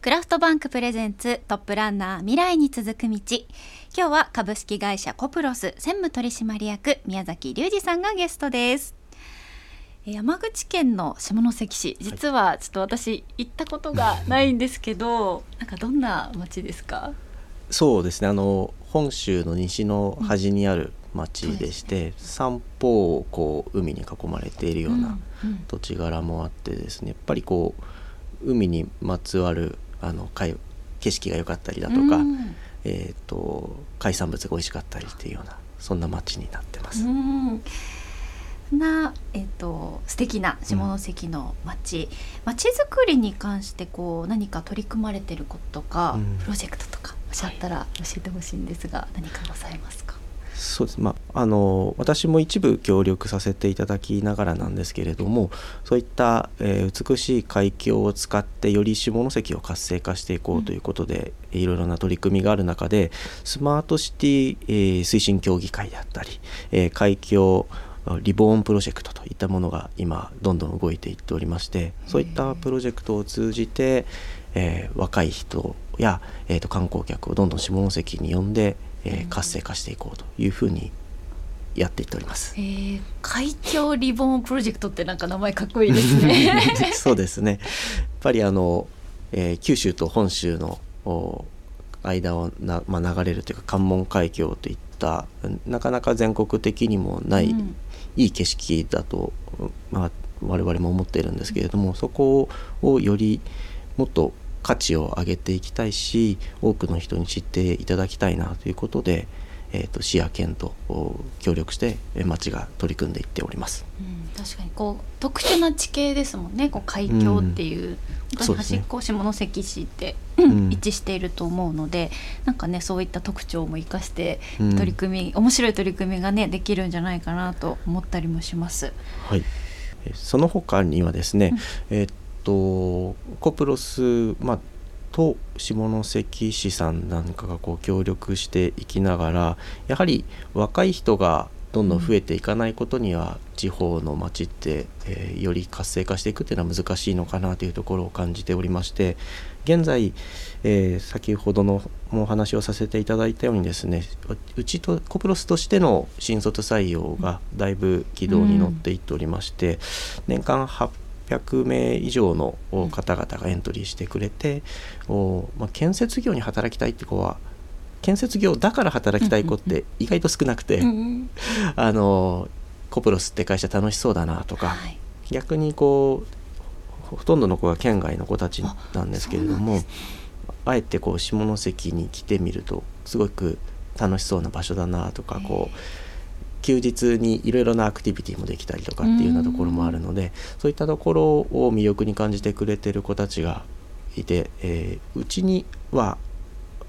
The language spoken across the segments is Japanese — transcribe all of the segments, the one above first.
クラフトバンクプレゼンツトップランナー未来に続く道。今日は株式会社コプロス専務取締役宮崎隆二さんがゲストです。山口県の下関市。実はちょっと私行ったことがないんですけど、なんかどんな町ですか？そうですね。あの本州の西の端にある町でして、うん、三方をこう海に囲まれているような土地柄もあってですね。やっぱりこう海にまつわるあの景色が良かったりだとか、うん、えーと、海産物が美味しかったりっていうようなそんな町になってます。うん。な、えーと、素敵な下関の町、うん、町づくりに関してこう何か取り組まれてることとか、うん、プロジェクトとかおっしゃったら教えてほしいんですが、はい、何かございますか？そうです。まあ、の私も一部協力させていただきながらなんですけれどもそういった、えー、美しい海峡を使ってより下関を活性化していこうということで、うん、いろいろな取り組みがある中でスマートシティ、えー、推進協議会であったり、えー、海峡リボーンプロジェクトといったものが今どんどん動いていっておりましてそういったプロジェクトを通じて、えー、若い人や、えーと観光客をどんどん下関に呼んでえー、活性化していこうというふうにやっていっております。えー、海峡リボンプロジェクトってなんか名前かっこいいですね。そうですね。やっぱりあの、えー、九州と本州の間をな、まあ、流れるというか関門海峡といったなかなか全国的にもない、うん、いい景色だと、まあ、我々も思っているんですけれどもそこをよりもっと価値を上げていきたいし多くの人に知っていただきたいなということで、えーと、市や県と協力して町が取り組んでいっております、うん、確かにこう特殊な地形ですもんね。こう海峡っていう、うん、本当に端っこ下関市って、うん、一致していると思うのでなんかねそういった特徴も生かして取り組み、面白い取り組みがねできるんじゃないかなと思ったりもします。はい。その他にはですね、えーとコプロス、まあ、と下関市さんなんかがこう協力していきながらやはり若い人がどんどん増えていかないことには、地方の町って、えー、より活性化していくっていうのは難しいのかなというところを感じておりまして現在、えー、先ほどのお話をさせていただいたようにですねうちとコプロスとしての新卒採用がだいぶ軌道に乗っていっておりまして、うん、年間800 800名以上の方々がエントリーしてくれて、おまあ、建設業に働きたいって子は建設業だから働きたい子って意外と少なくて、あのコプロスって会社楽しそうだなとか、はい、逆にこうほとんどの子が県外の子たちなんですけれどもあえてこう下関に来てみるとすごく楽しそうな場所だなとかこう。休日にいろいろなアクティビティもできたりとかっていうようなところもあるのでそういったところを魅力に感じてくれてる子たちがいて、えー、うちには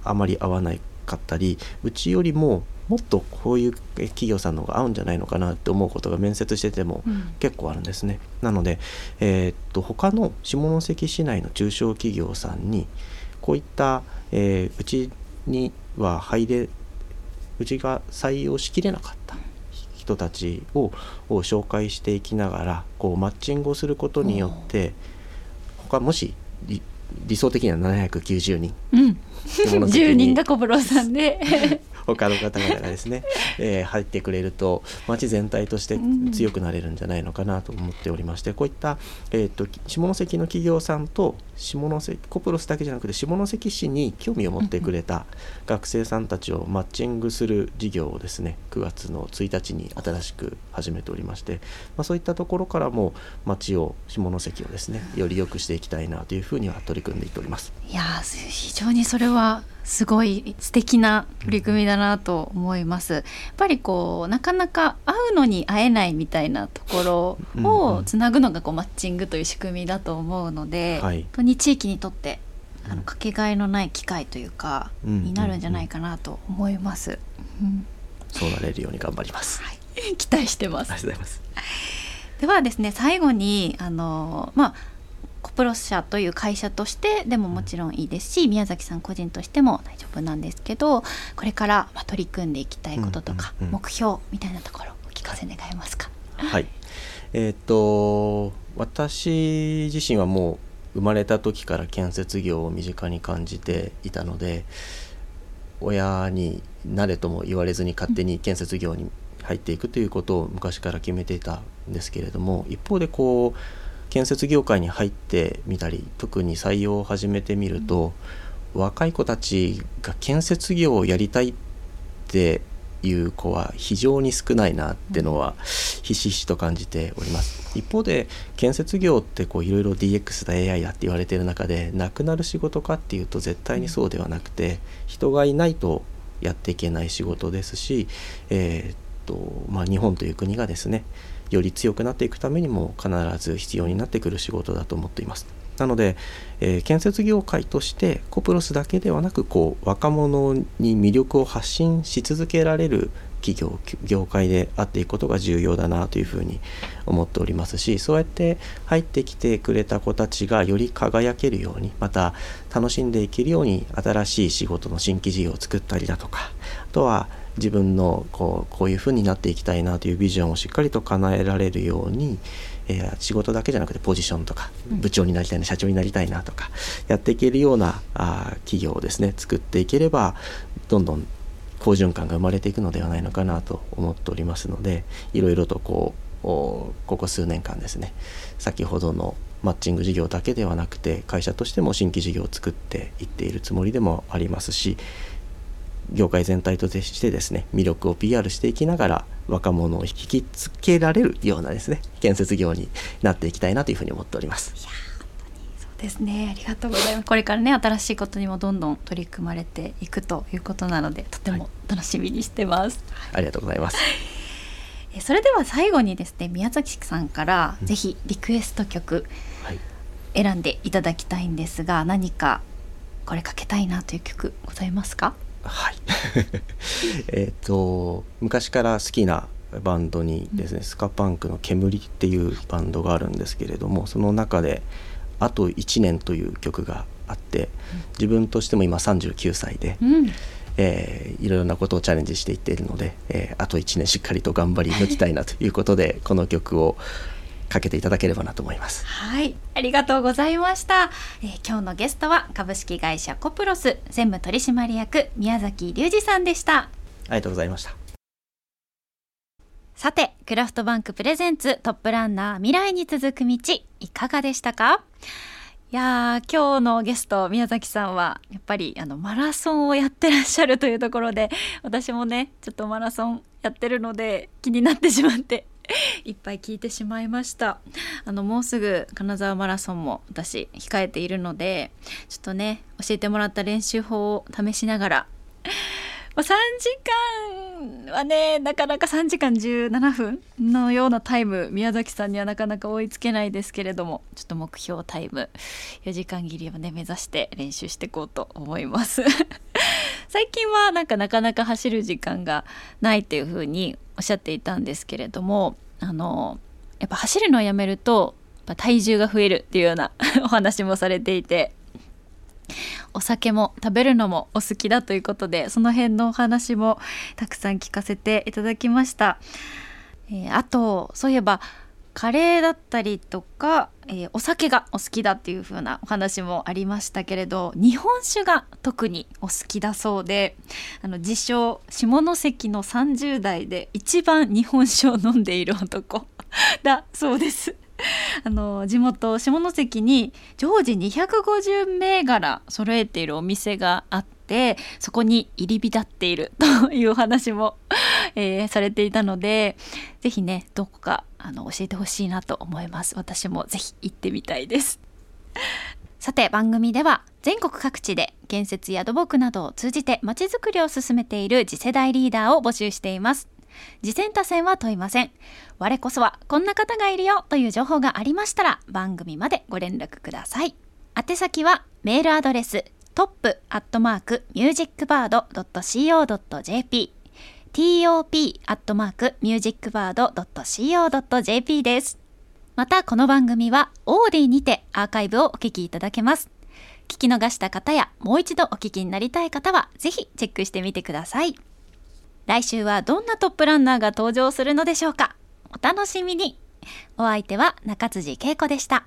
あまり合わないかったりうちよりももっとこういう企業さんの方が合うんじゃないのかなって思うことが面接してても結構あるんですね。うん、なので、えー、っと他の下関市内の中小企業さんにこういった、えー、うちには入れうちが採用しきれなかった人たちを紹介していきながらこうマッチングをすることによって他もし理想的には790人、うん、10人が小室さんで。他の方々がですね、えー、入ってくれると町全体として強くなれるんじゃないのかなと思っておりまして、こういった、えーと、下関の企業さんと下関コプロスだけじゃなくて下関市に興味を持ってくれた学生さんたちをマッチングする事業をですね9月の1日に新しく始めておりまして、まあ、そういったところからも町を下関をですねより良くしていきたいなというふうには取り組んでいっております。いや非常にそれはすごい素敵な取り組みだなと思います。やっぱりこうなかなか会うのに会えないみたいなところをつなぐのがこうマッチングという仕組みだと思うので、はい、本当に地域にとってあのかけがえのない機会というか、うん、になるんじゃないかなと思います。うん、そうなれるように頑張ります。はい、期待してます。ありがとうございます。ではですね最後にあのまあコプロス社という会社としてでももちろんいいですし宮崎さん個人としても大丈夫なんですけどこれからま取り組んでいきたいこととか、目標みたいなところお聞かせ願えますか？はい、えー、っと私自身はもう生まれた時から建設業を身近に感じていたので親になれとも言われずに勝手に建設業に入っていくということを昔から決めていたんですけれども一方でこう建設業界に入ってみたり特に採用を始めてみると、若い子たちが建設業をやりたいっていう子は非常に少ないなってのはひしひしと感じております。一方で建設業っていろいろ DX だ AI だって言われてる中でなくなる仕事かっていうと絶対にそうではなくて人がいないとやっていけない仕事ですし、えー、っとまあ、日本という国がですねより強くなっていくためにも必ず必要になってくる仕事だと思っています。なので、えー、建設業界としてコプロスだけではなくこう若者に魅力を発信し続けられる企業業界であっていくことが重要だなというふうに思っておりますしそうやって入ってきてくれた子たちがより輝けるようにまた楽しんでいけるように新しい仕事の新規事業を作ったりだとかあとは自分のこうこういうふうになっていきたいなというビジョンをしっかりと叶えられるようにえー、仕事だけじゃなくてポジションとか部長になりたいな、社長になりたいなとかやっていけるようなあ企業をですね作っていければどんどん好循環が生まれていくのではないのかなと思っておりますのでいろいろとこうここ数年間ですね先ほどのマッチング事業だけではなくて会社としても新規事業を作っていっているつもりでもありますし業界全体としてですね魅力を PR していきながら若者を引きつけられるようなですね建設業になっていきたいなというふうに思っております。いやそうですね。ありがとうございます。これからね新しいことにもどんどん取り組まれていくということなのでとても楽しみにしてます。はい、ありがとうございます。それでは最後にですね宮崎さんからぜひリクエスト曲選んでいただきたいんですが、何かこれかけたいなという曲ございますか？はい。えっと昔から好きなバンドにですね、スカパンクの「煙」っていうバンドがあるんですけれどもその中で「あと1年」という曲があって自分としても今39歳で、うん、えー、いろいろなことをチャレンジしていっているので、えー、あと1年しっかりと頑張り抜きたいなということでこの曲をかけていただければなと思います。はいありがとうございました、えー、今日のゲストは株式会社コプロス専務取締役宮崎隆二さんでした。ありがとうございました。さてクラフトバンクプレゼンツトップランナー未来に続く道いかがでしたか？いや今日のゲスト宮崎さんはやっぱりあのマラソンをやってらっしゃるというところで私もねちょっとマラソンやってるので気になってしまっていっぱい聞いてしまいました。あのもうすぐ金沢マラソンも私控えているのでちょっとね教えてもらった練習法を試しながら。3時間はねなかなか3時間17分のようなタイム宮崎さんにはなかなか追いつけないですけれどもちょっと目標タイム4時間切りをね目指して練習していこうと思います。最近はなんかなかなか走る時間がないっていうふうにおっしゃっていたんですけれどもあのやっぱ走るのをやめると体重が増えるっていうような お話もされていてお酒も食べるのもお好きだということでその辺のお話もたくさん聞かせていただきました、えー、あとそういえばカレーだったりとか、えー、お酒がお好きだっていう風なお話もありましたけれど日本酒が特にお好きだそうであの自称下関の30代で一番日本酒を飲んでいる男だそうです。あの地元下関に常時250銘柄揃えているお店があってそこに入り浸っているというお話も、えー、されていたので是非ねどこかあの教えてほしいなと思います。私もぜひ行ってみたいです。さて番組では全国各地で建設や土木などを通じてまちづくりを進めている次世代リーダーを募集しています。次戦他戦は問いません。我こそはこんな方がいるよという情報がありましたら番組までご連絡ください。宛先はメールアドレストップアットマークミュージックバード .co.jp top アットマークミュージックバード .co.jp です。またこの番組はオーディにてアーカイブをお聞きいただけます。聞き逃した方やもう一度お聞きになりたい方はぜひチェックしてみてください。来週はどんなトップランナーが登場するのでしょうかお楽しみにお相手は中辻恵子でした。